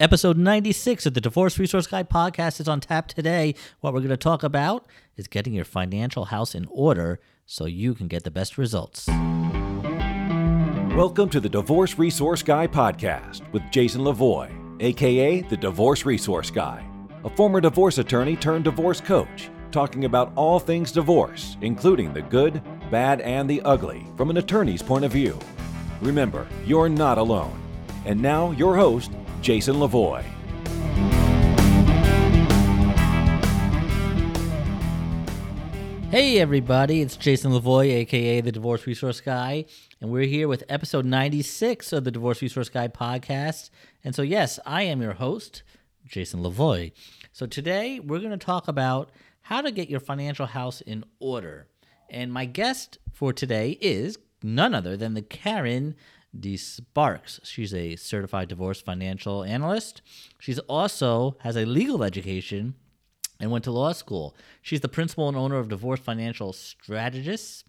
Episode 96 of the Divorce Resource Guy podcast is on tap today. What we're going to talk about is getting your financial house in order so you can get the best results. Welcome to the Divorce Resource Guy podcast with Jason Levoy, aka the Divorce Resource Guy, a former divorce attorney turned divorce coach, talking about all things divorce, including the good, bad, and the ugly from an attorney's point of view. Remember, you're not alone. And now, your host, Jason Levoy. Hey, everybody, it's Jason Levoy, aka the Divorce Resource Guy, and we're here with episode 96 of the Divorce Resource Guy podcast. And so, yes, I am your host, Jason Levoy. So, today we're going to talk about how to get your financial house in order. And my guest for today is none other than the Karen D. Sparks. She's a certified divorce financial analyst. She's also has a legal education and went to law school. She's the principal and owner of Divorce Financial Strategists.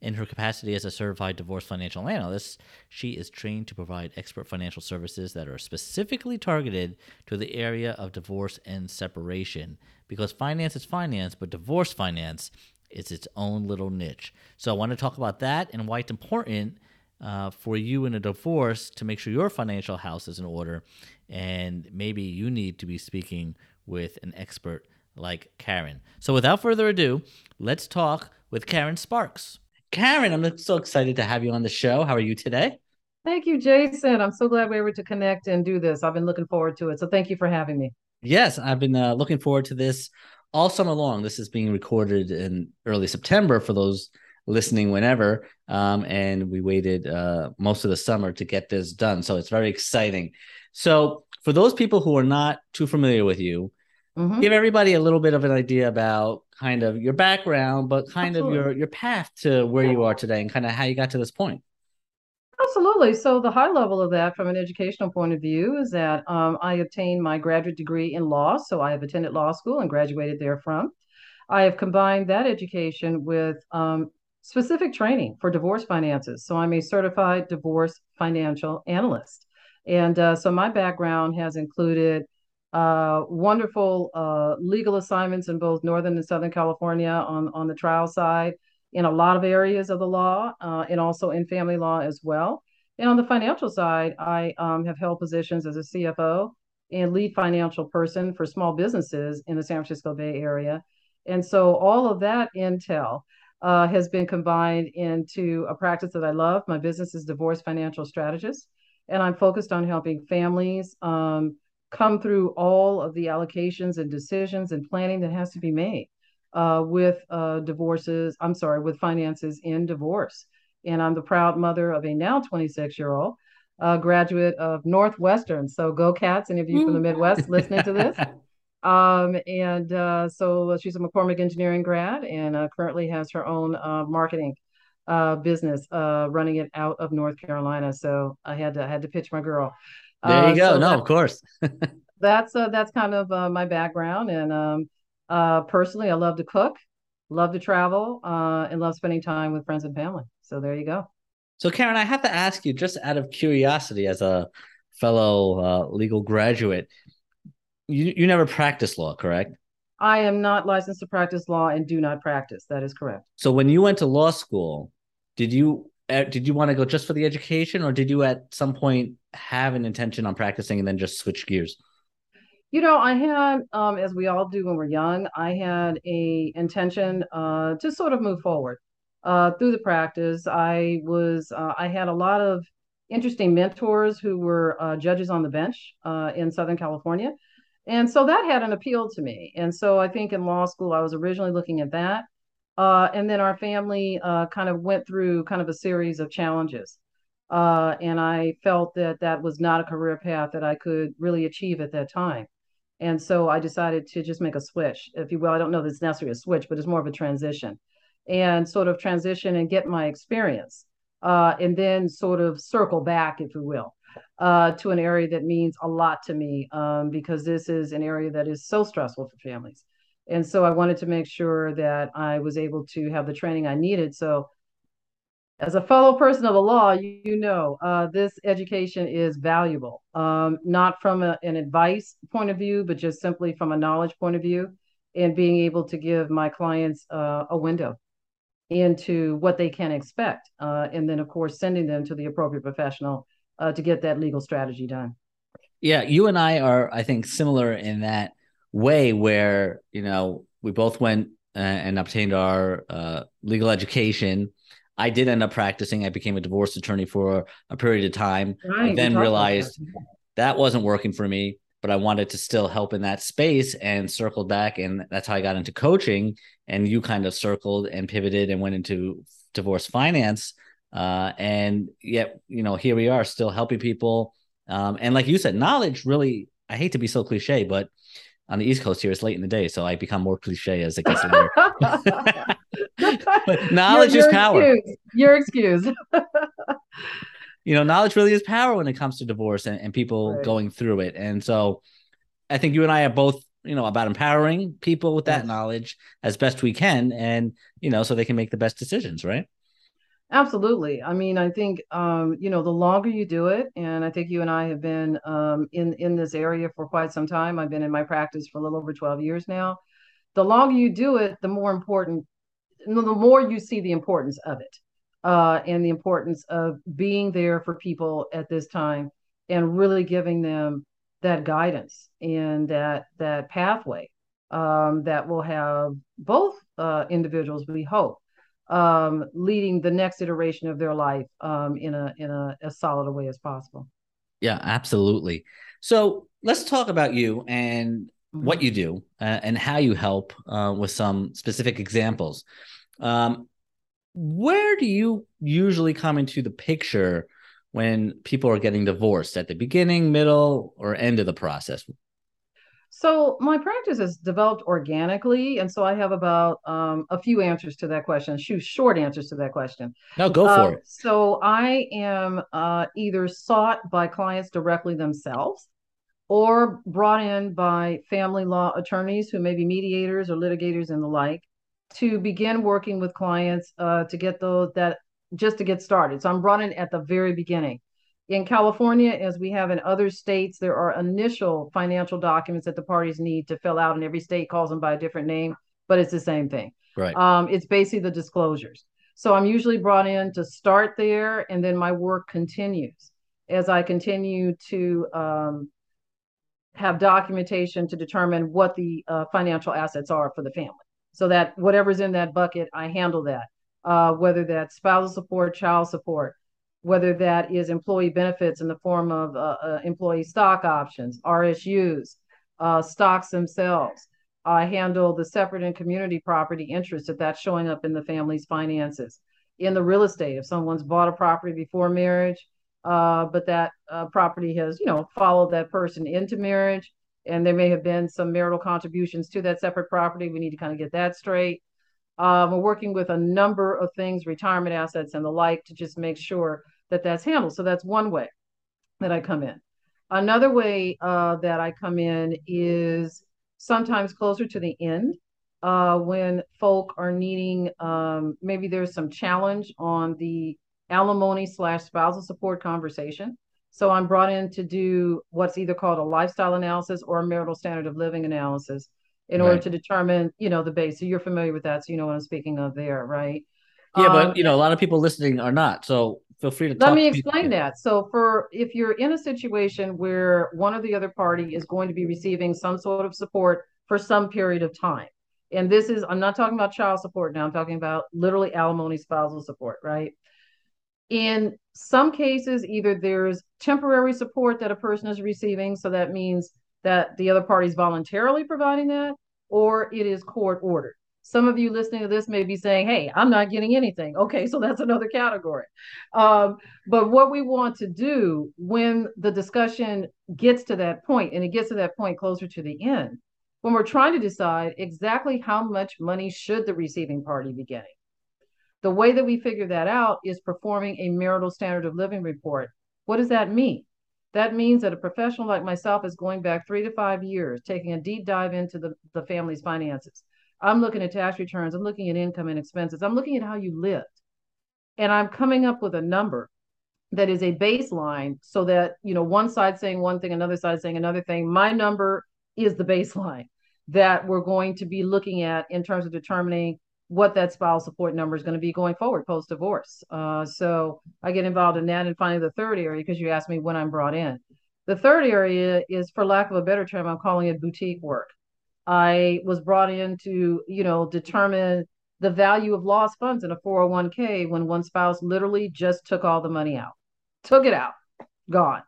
In her capacity as a certified divorce financial analyst, she is trained to provide expert financial services that are specifically targeted to the area of divorce and separation. Because finance is finance, but divorce finance is its own little niche. So I want to talk about that and why it's important uh, for you in a divorce to make sure your financial house is in order. And maybe you need to be speaking with an expert like Karen. So without further ado, let's talk with Karen Sparks. Karen, I'm so excited to have you on the show. How are you today? Thank you, Jason. I'm so glad we were able to connect and do this. I've been looking forward to it. So thank you for having me. Yes, I've been uh, looking forward to this all summer long. This is being recorded in early September for those listening whenever. Um, and we waited uh, most of the summer to get this done. So it's very exciting. So, for those people who are not too familiar with you, mm-hmm. give everybody a little bit of an idea about kind of your background, but kind Absolutely. of your your path to where you are today and kind of how you got to this point. Absolutely. So the high level of that, from an educational point of view, is that um, I obtained my graduate degree in law. So I have attended law school and graduated there from. I have combined that education with um, specific training for divorce finances. So I'm a certified divorce financial analyst. And uh, so my background has included uh, wonderful uh, legal assignments in both Northern and Southern California on, on the trial side, in a lot of areas of the law, uh, and also in family law as well. And on the financial side, I um, have held positions as a CFO and lead financial person for small businesses in the San Francisco Bay Area. And so all of that intel uh, has been combined into a practice that I love. My business is Divorce Financial Strategist, and I'm focused on helping families um, come through all of the allocations and decisions and planning that has to be made uh, with uh, divorces. I'm sorry, with finances in divorce. And I'm the proud mother of a now 26 year old uh, graduate of Northwestern. So go cats, any of you from the Midwest listening to this. Um, and uh, so she's a McCormick Engineering grad and uh, currently has her own uh, marketing uh, business, uh, running it out of North Carolina. So I had to I had to pitch my girl. There you uh, go. So no, that, of course. that's that's kind of my background. And um, personally, I love to cook, love to travel, and love spending time with friends and family. So there you go. So Karen, I have to ask you, just out of curiosity, as a fellow legal graduate you you never practiced law, correct? I am not licensed to practice law and do not practice. That is correct. So when you went to law school, did you uh, did you want to go just for the education, or did you at some point have an intention on practicing and then just switch gears? You know, I had, um, as we all do when we're young, I had a intention uh, to sort of move forward uh, through the practice. I was, uh, I had a lot of interesting mentors who were uh, judges on the bench uh, in Southern California and so that had an appeal to me. And so I think in law school, I was originally looking at that. Uh, and then our family uh, kind of went through kind of a series of challenges. Uh, and I felt that that was not a career path that I could really achieve at that time. And so I decided to just make a switch, if you will. I don't know that it's necessarily a switch, but it's more of a transition and sort of transition and get my experience uh, and then sort of circle back, if you will uh, to an area that means a lot to me um, because this is an area that is so stressful for families. And so I wanted to make sure that I was able to have the training I needed. So as a fellow person of the law, you, you know uh, this education is valuable, um, not from a, an advice point of view, but just simply from a knowledge point of view, and being able to give my clients uh, a window into what they can expect, uh, and then of course sending them to the appropriate professional uh, to get that legal strategy done. Yeah, you and I are, I think, similar in that way, where you know we both went uh, and obtained our uh, legal education I did end up practicing. I became a divorce attorney for a period of time. Right, I then realized that. that wasn't working for me, but I wanted to still help in that space and circled back. And that's how I got into coaching. And you kind of circled and pivoted and went into divorce finance. Uh, and yet, you know, here we are still helping people. Um, and like you said, knowledge really, I hate to be so cliche, but on the East Coast here, it's late in the day, so I become more cliche as it gets later. but knowledge your, your is power. Excuse. Your excuse. you know, knowledge really is power when it comes to divorce and, and people right. going through it. And so I think you and I are both, you know, about empowering people with that yes. knowledge as best we can. And, you know, so they can make the best decisions, right? Absolutely. I mean, I think um, you know, the longer you do it, and I think you and I have been um, in in this area for quite some time. I've been in my practice for a little over 12 years now. The longer you do it, the more important, the more you see the importance of it, uh, and the importance of being there for people at this time, and really giving them that guidance and that that pathway um, that will have both uh, individuals, we hope, um, leading the next iteration of their life um, in a in a as solid a way as possible. Yeah, absolutely. So let's talk about you and mm-hmm. what you do uh, and how you help uh, with some specific examples. Um, where do you usually come into the picture when people are getting divorced at the beginning, middle, or end of the process? So my practice is developed organically, and so I have about um, a few answers to that question. Few short answers to that question. No, go for uh, it. So I am uh, either sought by clients directly themselves, or brought in by family law attorneys who may be mediators or litigators and the like, to begin working with clients uh, to get those that just to get started. So I'm brought in at the very beginning. In California, as we have in other states, there are initial financial documents that the parties need to fill out, and every state calls them by a different name, but it's the same thing. Right. Um, it's basically the disclosures. So I'm usually brought in to start there, and then my work continues as I continue to um, have documentation to determine what the uh, financial assets are for the family. So that whatever's in that bucket, I handle that. Uh, whether that's spousal support, child support, whether that is employee benefits in the form of uh, uh, employee stock options, RSUs, uh, stocks themselves. I handle the separate and community property interest if that's showing up in the family's finances. In the real estate, if someone's bought a property before marriage, uh, but that uh, property has, you know, followed that person into marriage, and there may have been some marital contributions to that separate property. We need to kind of get that straight. We're working with a number of things, retirement assets and the like, to just make sure that that's handled. So that's one way that I come in. Another way uh, that I come in is sometimes closer to the end uh, when folk are needing, um, maybe there's some challenge on the alimony slash spousal support conversation. So I'm brought in to do what's either called a lifestyle analysis or a marital standard of living analysis in right. order to determine, you know, the base. So you're familiar with that, so you know what I'm speaking of there, right? Yeah, um, but you know, a lot of people listening are not. So feel free to let me explain that. So for if you're in a situation where one or the other party is going to be receiving some sort of support for some period of time and this is i'm not talking about child support now i'm talking about literally alimony spousal support right? In some cases either there's temporary support that a person is receiving so that means that the other party is voluntarily providing that or it is court ordered some of you listening to this may be saying, hey, I'm not getting anything. Okay, so that's another category. Um, but what we want to do when the discussion gets to that point, and it gets to that point closer to the end, when we're trying to decide exactly how much money should the receiving party be getting. The way that we figure that out is performing a marital standard of living report. What does that mean? That means that a professional like myself is going back three to five years, taking a deep dive into the, the family's finances I'm looking at tax returns. I'm looking at income and expenses. I'm looking at how you lived. and I'm coming up with a number that is a baseline so that, you know, one side saying one thing, another side saying another thing. My number is the baseline that we're going to be looking at in terms of determining what that spouse support number is going to be going forward post divorce. Uh, so I get involved in that. And finally, the third area, because you asked me when I'm brought in. The third area is, for lack of a better term, I'm calling it boutique work. I was brought in to, you know, determine the value of lost funds in a 401k when one spouse literally just took all the money out, took it out, gone.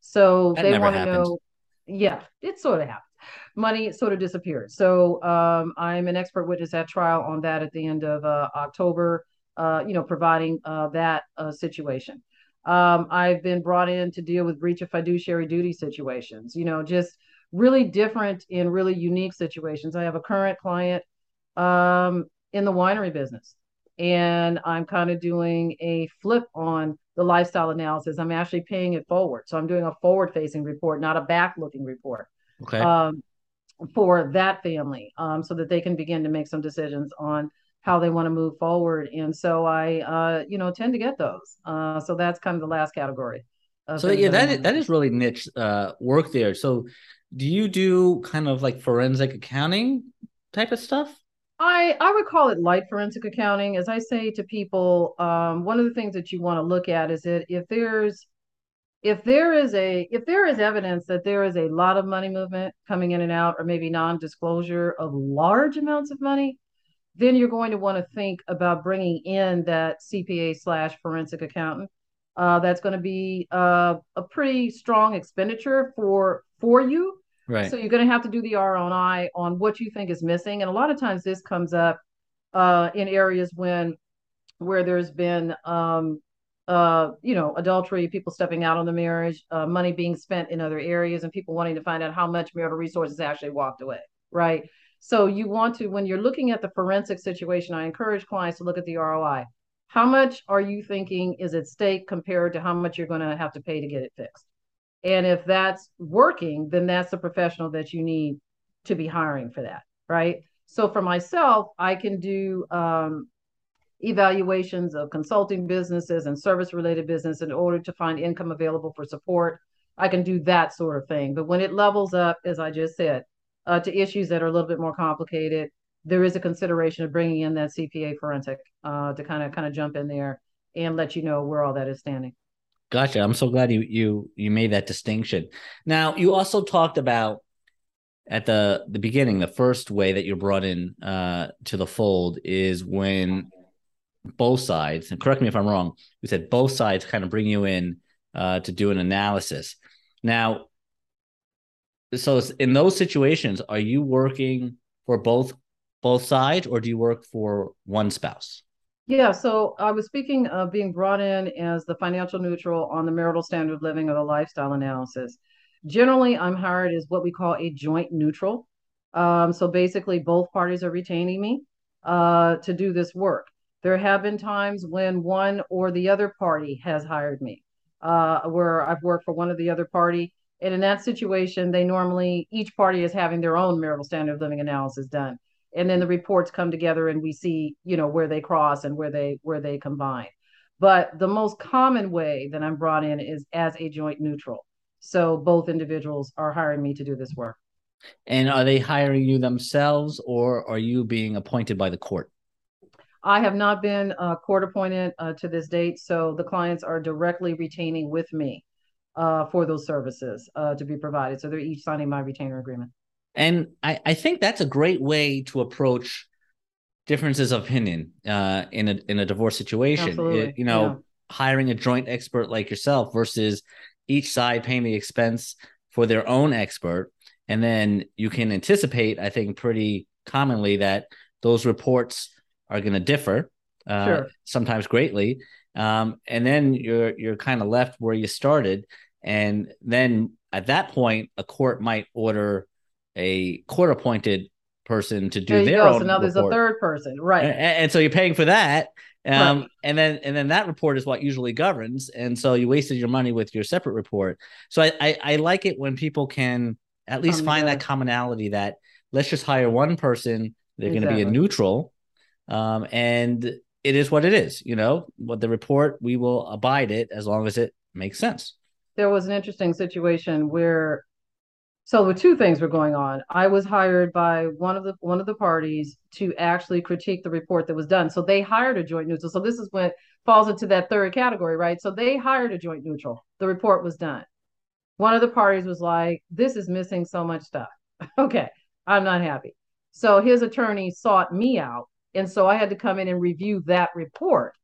So That they want to know, yeah, it sort of happens. Money sort of disappeared. So um, I'm an expert witness at trial on that at the end of uh, October, uh, you know, providing uh, that uh, situation. Um, I've been brought in to deal with breach of fiduciary duty situations, you know, just really different in really unique situations. I have a current client um, in the winery business, and I'm kind of doing a flip on the lifestyle analysis. I'm actually paying it forward. So I'm doing a forward facing report, not a back looking report Okay. um, for that family um, so that they can begin to make some decisions on how they want to move forward. And so I, uh, you know, tend to get those. Uh, so that's kind of the last category. So yeah, that is, that is really niche uh, work there. So do you do kind of like forensic accounting type of stuff? I I would call it light forensic accounting. As I say to people, um, one of the things that you want to look at is that if there's if there is a if there is evidence that there is a lot of money movement coming in and out, or maybe non-disclosure of large amounts of money, then you're going to want to think about bringing in that CPA slash forensic accountant. Uh, that's going to be uh, a pretty strong expenditure for for you. Right. So you're going to have to do the R&I on what you think is missing, and a lot of times this comes up uh, in areas when where there's been um, uh, you know adultery, people stepping out on the marriage, uh, money being spent in other areas, and people wanting to find out how much marital resources actually walked away, right? So you want to, when you're looking at the forensic situation, I encourage clients to look at the ROI. How much are you thinking is at stake compared to how much you're going to have to pay to get it fixed? And if that's working, then that's the professional that you need to be hiring for that, right? So for myself, I can do um, evaluations of consulting businesses and service related business in order to find income available for support. I can do that sort of thing. But when it levels up, as I just said, uh, to issues that are a little bit more complicated, there is a consideration of bringing in that CPA forensic uh, to kind of kind of jump in there and let you know where all that is standing. Gotcha. I'm so glad you you you made that distinction. Now, you also talked about at the the beginning, the first way that you're brought in uh, to the fold is when both sides, and correct me if I'm wrong, you said both sides kind of bring you in uh, to do an analysis. Now, so in those situations, are you working for both both sides, or do you work for one spouse? Yeah, so I was speaking of being brought in as the financial neutral on the marital standard of living or the lifestyle analysis. Generally, I'm hired as what we call a joint neutral. Um, so basically, both parties are retaining me uh, to do this work. There have been times when one or the other party has hired me, uh, where I've worked for one or the other party. And in that situation, they normally, each party is having their own marital standard of living analysis done and then the reports come together and we see you know where they cross and where they where they combine. But the most common way that i'm brought in is as a joint neutral. So both individuals are hiring me to do this work. And are they hiring you themselves, or are you being appointed by the court? i have not been uh, court appointed uh, to this date so the clients are directly retaining with me uh, for those services uh, to be provided. So they're each signing my retainer agreement And I, I think that's a great way to approach differences of opinion uh, in a in a divorce situation. It- you know, yeah. hiring a joint expert like yourself versus each side paying the expense for their own expert, and then you can anticipate, I think, pretty commonly that those reports are going to differ, uh, Sure. sometimes greatly, um, and then you're you're kind of left where you started, and then at that point, a court might order a court appointed person to do their go. Own so now there's a third person. Right. A- a- and, so you're paying for that um Right. and then and then that report is what usually governs and so you wasted your money with your separate report. So i i, I like it when people can at least Come find that commonality that let's just hire one person they're going to be a neutral um and it is what it is. You know, what the report we will abide it as long as it makes sense. There was an interesting situation where so the two things were going on. I was hired by one of the one of the parties to actually critique the report that was done. So they hired a joint neutral. So this is when falls into that third category, right? So they hired a joint neutral. The report was done. One of the parties was like, "This is missing so much stuff." okay, I'm not happy. So his attorney sought me out, and so I had to come in and review that report,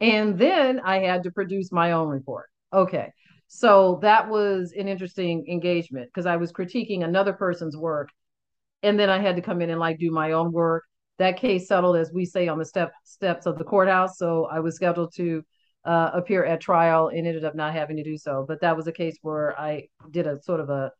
and then I had to produce my own report. Okay, so that was an interesting engagement because I was critiquing another person's work. And then I had to come in and like do my own work. That case settled, as we say, on the step steps of the courthouse. So I was scheduled to uh, appear at trial and ended up not having to do so. But that was a case where I did a sort of a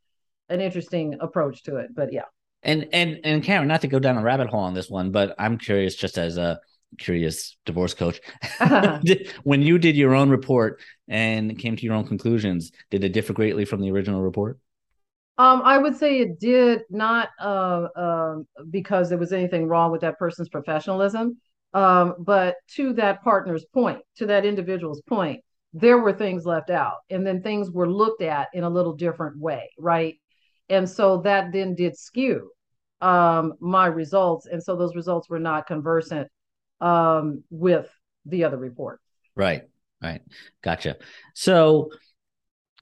an interesting approach to it. But yeah. And and and Karen, not to go down a rabbit hole on this one, but I'm curious just as a curious divorce coach. when you did your own report and came to your own conclusions, did it differ greatly from the original report? Um, I would say it did not uh, uh, because there was anything wrong with that person's professionalism. Um, but to that partner's point, to that individual's point, there were things left out, and then things were looked at in a little different way, right? And so that then did skew um, my results, and so those results were not conversant um, with the other report. Right, right. Gotcha. So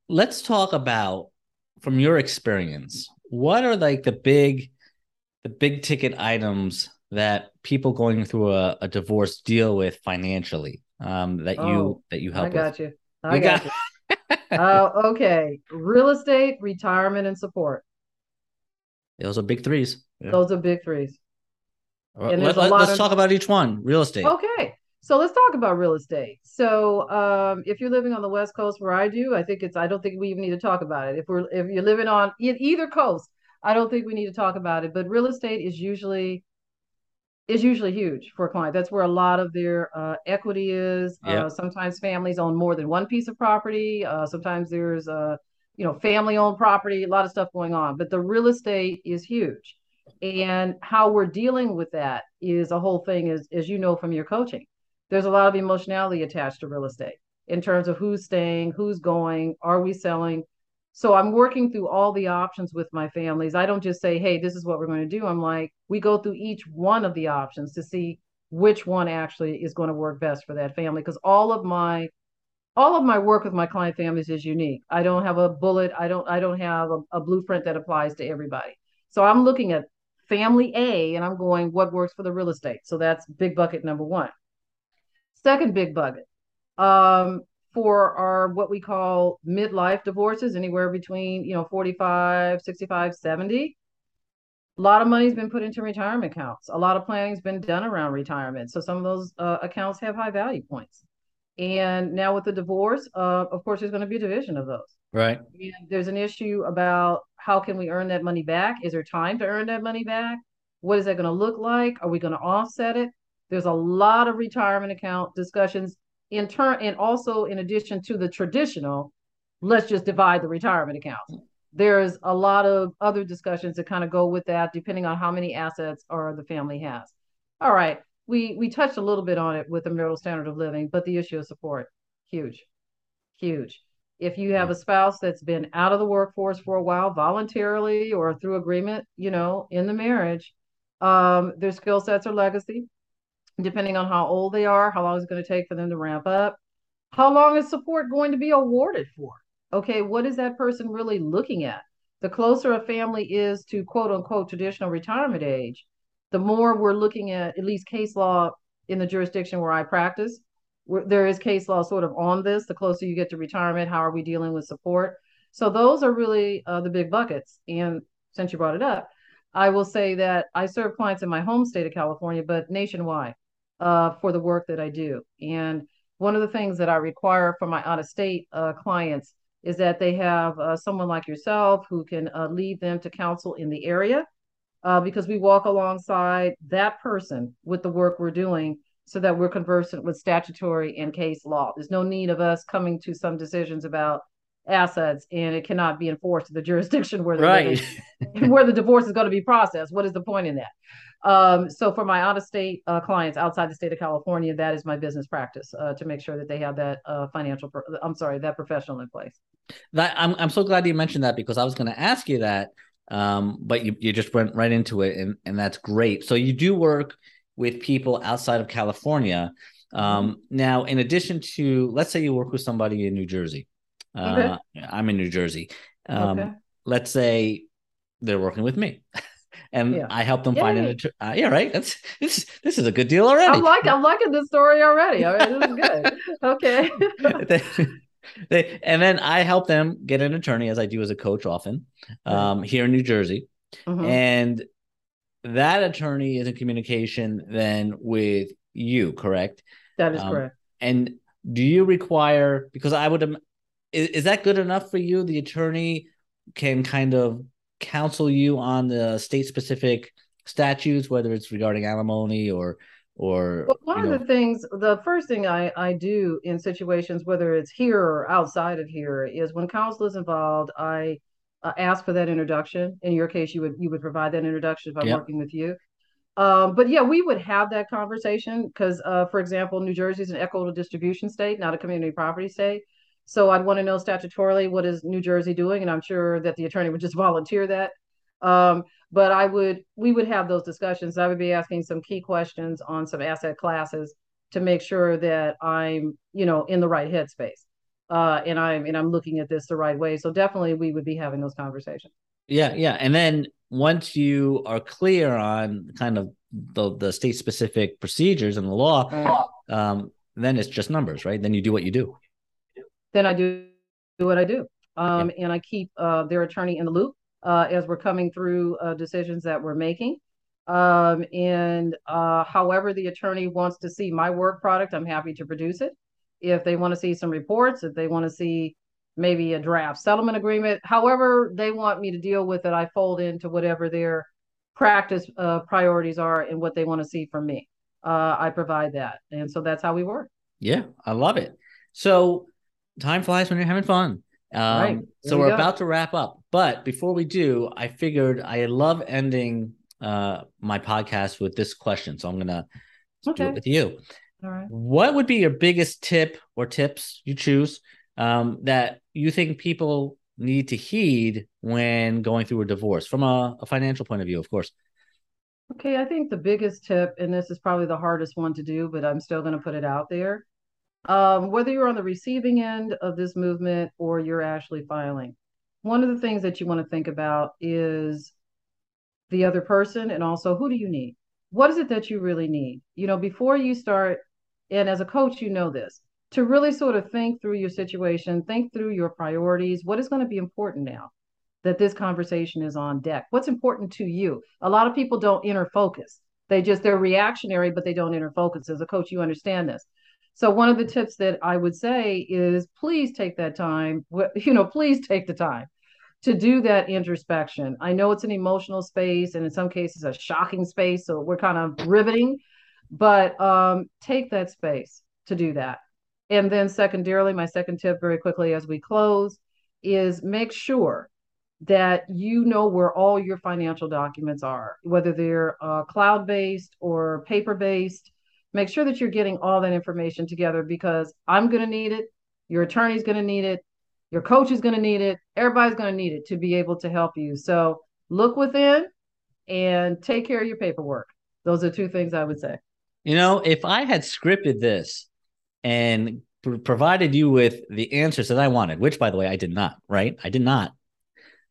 let's talk about from your experience, what are like the big the big ticket items that people going through a, a divorce deal with financially um, that oh, you that you help I got with? you. I got, got you. uh, okay. Real estate, retirement, and support. Those are big threes. Yeah. Those are big threes. And let, us of... talk about each one. Real estate. Okay. So let's talk about real estate. So um, if you're living on the West Coast where I do, I think it's I don't think we even need to talk about it. If we're if you're living on either coast, I don't think we need to talk about it. But real estate is usually is usually huge for a client. That's where a lot of their uh, equity is. Uh, sometimes families own more than one piece of property. Uh, sometimes there's a you know family owned property. A lot of stuff going on. But the real estate is huge. And how we're dealing with that is a whole thing, as, as you know from your coaching. There's a lot of emotionality attached to real estate in terms of who's staying, who's going, are we selling? So I'm working through all the options with my families. I don't just say, hey, this is what we're going to do. I'm like, we go through each one of the options to see which one actually is going to work best for that family because all of my all of my work with my client families is unique i don't have a bullet i don't i don't have a, a blueprint that applies to everybody so i'm looking at family A, and I'm going, what works for the real estate? So that's big bucket number one. Second big bucket um, for our what we call midlife divorces, anywhere between you know 45, 65, 70. A lot of money's been put into retirement accounts. A lot of planning's been done around retirement. So some of those uh, accounts have high value points. And now with the divorce, uh, of course, there's going to be a division of those. Right. And there's an issue about how can we earn that money back? Is there time to earn that money back? What is that going to look like? Are we going to offset it? There's a lot of retirement account discussions in turn, and also in addition to the traditional, let's just divide the retirement account. There's a lot of other discussions that kind of go with that, depending on how many assets or the family has. All right, we we touched a little bit on it with the marital standard of living, but the issue of support, huge, huge. If you have a spouse that's been out of the workforce for a while, voluntarily or through agreement, you know, in the marriage, um, their skill sets or legacy, depending on how old they are, how long it's going to take for them to ramp up, how long is support going to be awarded for? Okay, what is that person really looking at? The closer a family is to quote unquote traditional retirement age, the more we're looking at at least case law in the jurisdiction where I practice there is case law sort of on this. The closer you get to retirement, how are we dealing with support? So those are really uh, the big buckets. And since you brought it up, I will say that I serve clients in my home state of California, but nationwide uh, for the work that I do. And one of the things that I require from my out of state uh, clients is that they have uh, someone like yourself who can uh, lead them to counsel in the area uh, because we walk alongside that person with the work we're doing so that we're conversant with statutory and case law. There's no need of us coming to some decisions about assets and it cannot be enforced in the jurisdiction where the right. where the divorce is going to be processed. What is the point in that? Um, so for my out-of-state uh, clients outside the state of California, that is my business practice uh, to make sure that they have that uh, financial. Pro- I'm sorry, that professional in place. That I'm I'm so glad you mentioned that because I was going to ask you that, um, but you you just went right into it, and and that's great. So you do work with people outside of California. Um, mm-hmm. Now, in addition to, let's say you work with somebody in New Jersey. Okay. Uh, I'm in New Jersey. Um, okay. Let's say they're working with me. and yeah. I help them Yay. find an attorney. Uh, yeah, right. That's this. This is a good deal already. I'm like I'm liking this story already. I mean, this is good. okay. they, they, and then I help them get an attorney, as I do as a coach often, um, here in New Jersey, mm-hmm. and that attorney is in communication then with you, correct? That is um, correct. And do you require because I would is, is that good enough for you? The attorney can kind of counsel you on the state specific statutes, whether it's regarding alimony or or well, one of know. the things the first thing I, I do in situations whether it's here or outside of here is when counsel is involved i uh, ask for that introduction in your case you would you would provide that introduction if i'm yep. working with you um, but yeah we would have that conversation because uh, for example new jersey is an equitable distribution state not a community property state so I'd want to know statutorily what is New Jersey doing, and I'm sure that the attorney would just volunteer that. Um, but I would, we would have those discussions. I would be asking some key questions on some asset classes to make sure that I'm, you know, in the right headspace, uh, and I'm and I'm looking at this the right way. So definitely, we would be having those conversations. Yeah, yeah, and then once you are clear on kind of the the state specific procedures and the law, uh, um, then it's just numbers, right? Then you do what you do then I do, do what I do. Um, yeah. And I keep uh, their attorney in the loop uh, as we're coming through uh, decisions that we're making. Um, and uh, however the attorney wants to see my work product, I'm happy to produce it. If they want to see some reports, if they want to see maybe a draft settlement agreement, however they want me to deal with it, I fold into whatever their practice uh, priorities are and what they want to see from me. Uh, I provide that. And so that's how we work. Yeah, I love it. So time flies when you're having fun. Um, right. So we're go. about to wrap up, but before we do, I figured I love ending uh, my podcast with this question. So I'm gonna okay. do it with you. All right. What would be your biggest tip or tips you choose um, that you think people need to heed when going through a divorce from a, a financial point of view, of course? Okay, I think the biggest tip, and this is probably the hardest one to do, but I'm still going to put it out there, um, whether you're on the receiving end of this movement or you're actually filing. One of the things that you want to think about is the other person and also who do you need? What is it that you really need? You know, before you start, and as a coach, you know this, to really sort of think through your situation, think through your priorities, what is going to be important now that this conversation is on deck? What's important to you? A lot of people don't inner focus. They just, they're reactionary, but they don't inner focus. As a coach, you understand this. So one of the tips that I would say is please take that time, you know, please take the time to do that introspection. I know it's an emotional space and in some cases a shocking space, so we're kind of riveting, but um, take that space to do that. And then secondarily, my second tip very quickly as we close is make sure that you know where all your financial documents are, whether they're uh, cloud-based or paper-based, make sure that you're getting all that information together because I'm going to need it. Your attorney's going to need it. Your coach is going to need it. Everybody's going to need it to be able to help you. So look within and take care of your paperwork. Those are two things I would say. You know, if I had scripted this and provided you with the answers that I wanted, which by the way, I did not, right? I did not.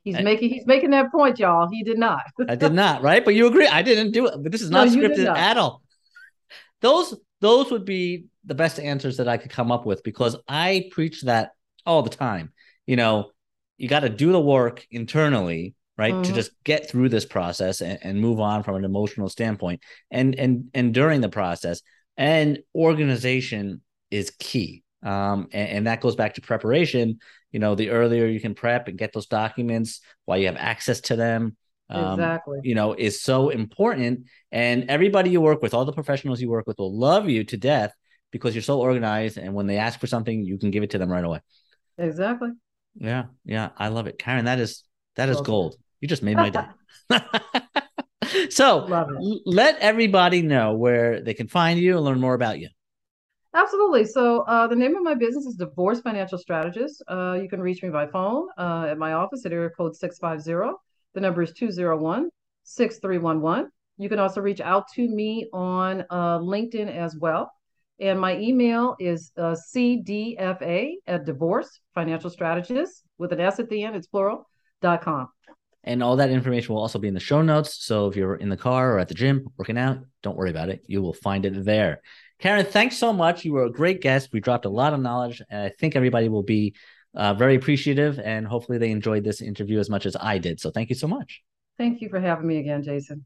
He's I, making he's making that point, y'all. He did not. I did not, right? But you agree. I didn't do it. But this is not no, scripted not. at all those those would be the best answers that I could come up with because I preach that all the time. You know, you got to do the work internally, right, mm-hmm. to just get through this process and, and move on from an emotional standpoint. And and and during the process, and organization is key. Um, and, and that goes back to preparation. You know, the earlier you can prep and get those documents while you have access to them, um, exactly. You know, is so important. And everybody you work with, all the professionals you work with, will love you to death because you're so organized. And when they ask for something, you can give it to them right away. Exactly. Yeah. Yeah. I love it. Karen, that is, that is gold. You just made my day. so Love it. l- let everybody know where they can find you and learn more about you. Absolutely. So, uh, the name of my business is Divorce Financial Strategist. Uh, you can reach me by phone uh, at my office at area code 650. The number is 201 6311. You can also reach out to me on uh, LinkedIn as well. And my email is uh, cdfa at divorce financial strategist with an S at the end, it's plural, dot com. And all that information will also be in the show notes. So if you're in the car or at the gym working out, don't worry about it. You will find it there. Karen, thanks so much. You were a great guest. We dropped a lot of knowledge, and I think everybody will be uh, very appreciative. And hopefully, they enjoyed this interview as much as I did. So thank you so much. Thank you for having me again, Jason.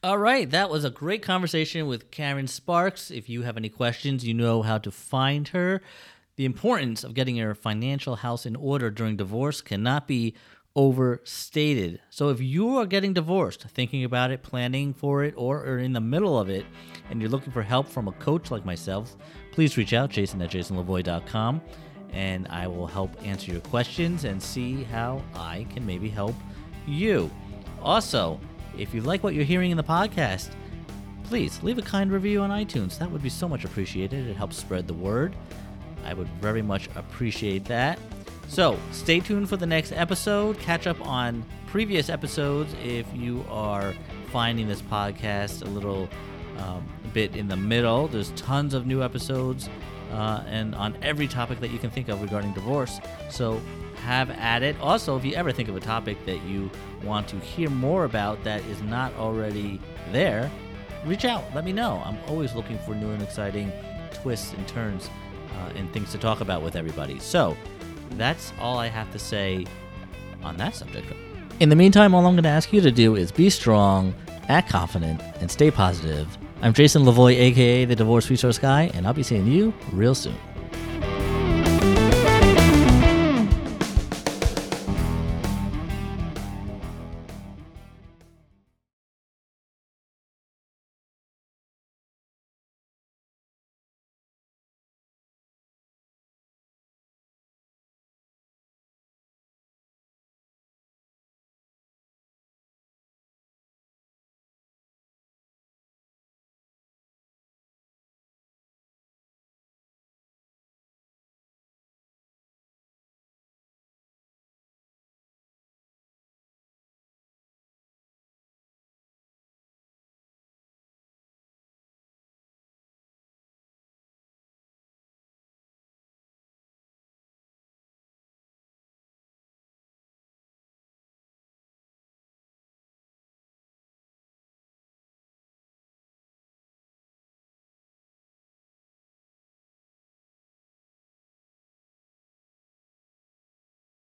All right, that was a great conversation with Karen Sparks. If you have any questions, you know how to find her. The importance of getting your financial house in order during divorce cannot be overstated. So, if you are getting divorced, thinking about it, planning for it, or are in the middle of it, and you're looking for help from a coach like myself, please reach out, jason at jasonlevoy.com, and I will help answer your questions and see how I can maybe help you. Also, if you like what you're hearing in the podcast, please leave a kind review on iTunes. That would be so much appreciated. It helps spread the word. I would very much appreciate that. So, stay tuned for the next episode. Catch up on previous episodes if you are finding this podcast a little um, bit in the middle. There's tons of new episodes uh, and on every topic that you can think of regarding divorce. So, have at it. Also, if you ever think of a topic that you want to hear more about that is not already there, reach out. Let me know. I'm always looking for new and exciting twists and turns uh, and things to talk about with everybody. So, that's all I have to say on that subject. In the meantime, all I'm going to ask you to do is be strong, act confident, and stay positive. I'm Jason Levoy, aka the Divorce Resource Guy, and I'll be seeing you real soon.